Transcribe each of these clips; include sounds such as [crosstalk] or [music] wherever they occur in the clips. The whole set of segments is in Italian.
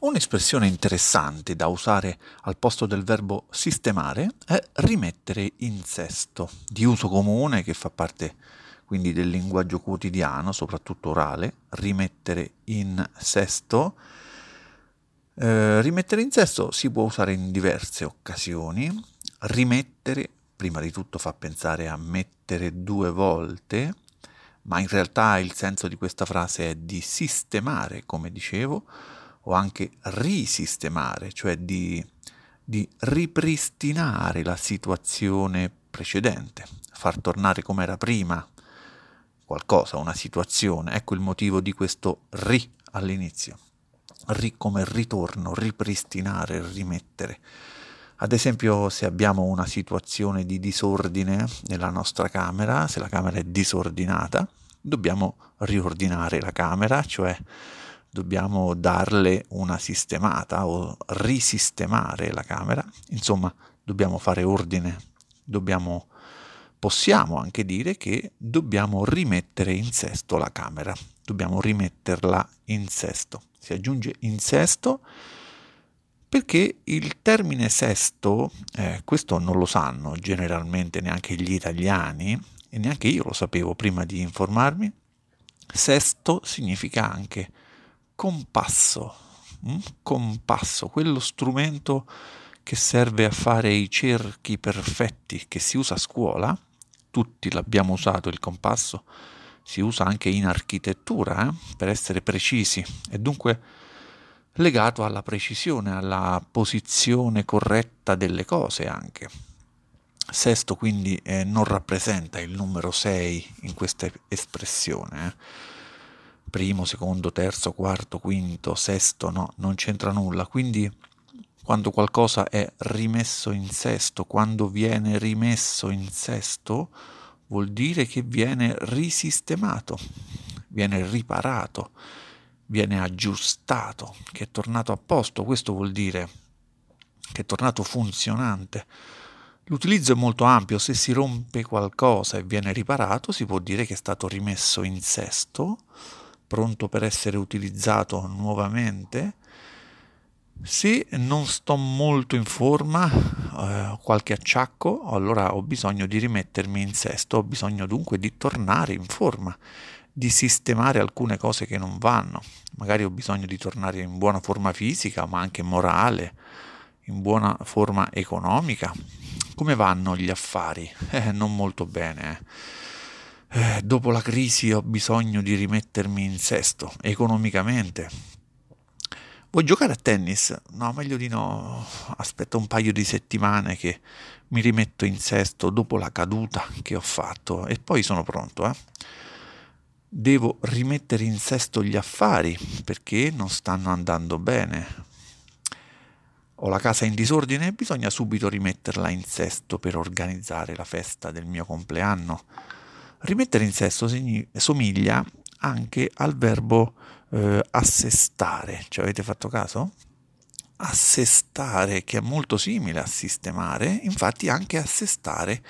Un'espressione interessante da usare al posto del verbo sistemare è rimettere in sesto, di uso comune che fa parte quindi del linguaggio quotidiano, soprattutto orale, rimettere in sesto. Eh, rimettere in sesto si può usare in diverse occasioni. Rimettere, prima di tutto, fa pensare a mettere due volte, ma in realtà il senso di questa frase è di sistemare, come dicevo o anche risistemare, cioè di, di ripristinare la situazione precedente, far tornare come era prima qualcosa, una situazione. Ecco il motivo di questo ri all'inizio. Ri come ritorno, ripristinare, rimettere. Ad esempio, se abbiamo una situazione di disordine nella nostra camera, se la camera è disordinata, dobbiamo riordinare la camera, cioè dobbiamo darle una sistemata o risistemare la camera, insomma dobbiamo fare ordine, dobbiamo, possiamo anche dire che dobbiamo rimettere in sesto la camera, dobbiamo rimetterla in sesto. Si aggiunge in sesto perché il termine sesto, eh, questo non lo sanno generalmente neanche gli italiani e neanche io lo sapevo prima di informarmi, sesto significa anche compasso, mm? compasso, quello strumento che serve a fare i cerchi perfetti che si usa a scuola, tutti l'abbiamo usato il compasso, si usa anche in architettura eh? per essere precisi e dunque legato alla precisione, alla posizione corretta delle cose anche. Sesto quindi eh, non rappresenta il numero 6 in questa espressione. Eh? Primo, secondo, terzo, quarto, quinto, sesto, no, non c'entra nulla. Quindi quando qualcosa è rimesso in sesto, quando viene rimesso in sesto, vuol dire che viene risistemato, viene riparato, viene aggiustato, che è tornato a posto. Questo vuol dire che è tornato funzionante. L'utilizzo è molto ampio, se si rompe qualcosa e viene riparato, si può dire che è stato rimesso in sesto pronto per essere utilizzato nuovamente. Se non sto molto in forma, eh, qualche acciacco, allora ho bisogno di rimettermi in sesto, ho bisogno dunque di tornare in forma, di sistemare alcune cose che non vanno. Magari ho bisogno di tornare in buona forma fisica, ma anche morale, in buona forma economica. Come vanno gli affari? [laughs] Eh, non molto bene. Eh eh, dopo la crisi ho bisogno di rimettermi in sesto economicamente. Vuoi giocare a tennis? No, meglio di no. Aspetta un paio di settimane che mi rimetto in sesto dopo la caduta che ho fatto e poi sono pronto. Eh? Devo rimettere in sesto gli affari perché non stanno andando bene. Ho la casa in disordine e bisogna subito rimetterla in sesto per organizzare la festa del mio compleanno Rimettere in sesto somiglia anche al verbo eh, assestare. Ci avete fatto caso? Assestare, che è molto simile a sistemare, infatti anche assestare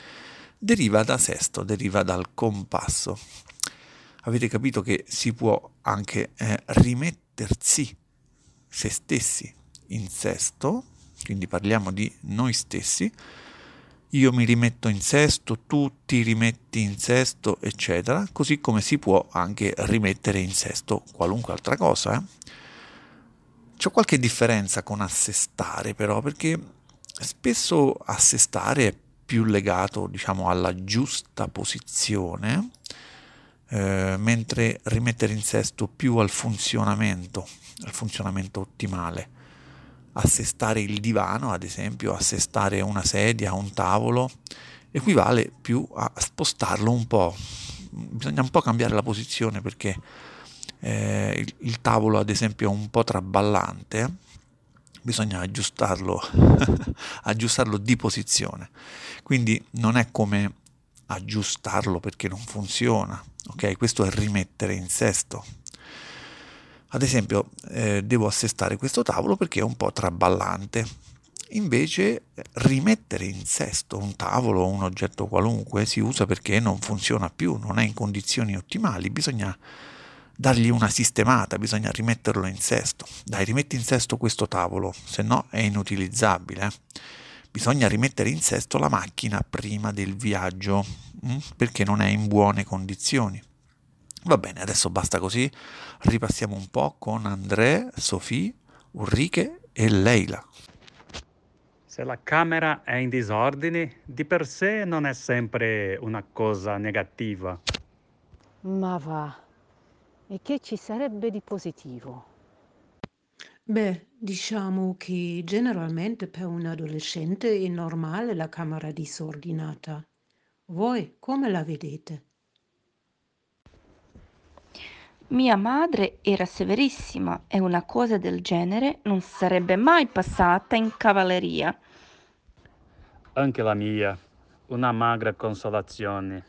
deriva da sesto, deriva dal compasso. Avete capito che si può anche eh, rimettersi se stessi in sesto, quindi parliamo di noi stessi, io mi rimetto in sesto, tu ti rimetti in sesto, eccetera, così come si può anche rimettere in sesto qualunque altra cosa. Eh? C'è qualche differenza con assestare però, perché spesso assestare è più legato, diciamo, alla giusta posizione, eh, mentre rimettere in sesto più al funzionamento, al funzionamento ottimale assestare il divano, ad esempio, assestare una sedia, un tavolo, equivale più a spostarlo un po'. Bisogna un po' cambiare la posizione perché eh, il, il, tavolo, ad esempio, è un po' traballante, bisogna aggiustarlo, [laughs] aggiustarlo di posizione. Quindi non è come aggiustarlo perché non funziona, ok? Questo è rimettere in sesto ad esempio, eh, devo assestare questo tavolo perché è un po' traballante. Invece, rimettere in sesto un tavolo o un oggetto qualunque si usa perché non funziona più, non è in condizioni ottimali, bisogna dargli una sistemata, bisogna rimetterlo in sesto. Dai, rimetti in sesto questo tavolo, se no è inutilizzabile. Eh? Bisogna rimettere in sesto la macchina prima del viaggio, hm? perché non è in buone condizioni. Va bene, adesso basta così. Ripassiamo un po' con André, Sofì, Ulrike e Leila. Se la camera è in disordine, di per sé non è sempre una cosa negativa. Ma va, e che ci sarebbe di positivo? Beh, diciamo che generalmente per un adolescente è normale la camera disordinata. Voi come la vedete? Mia madre era severissima e una cosa del genere non sarebbe mai passata in cavalleria. Anche la mia, una magra consolazione.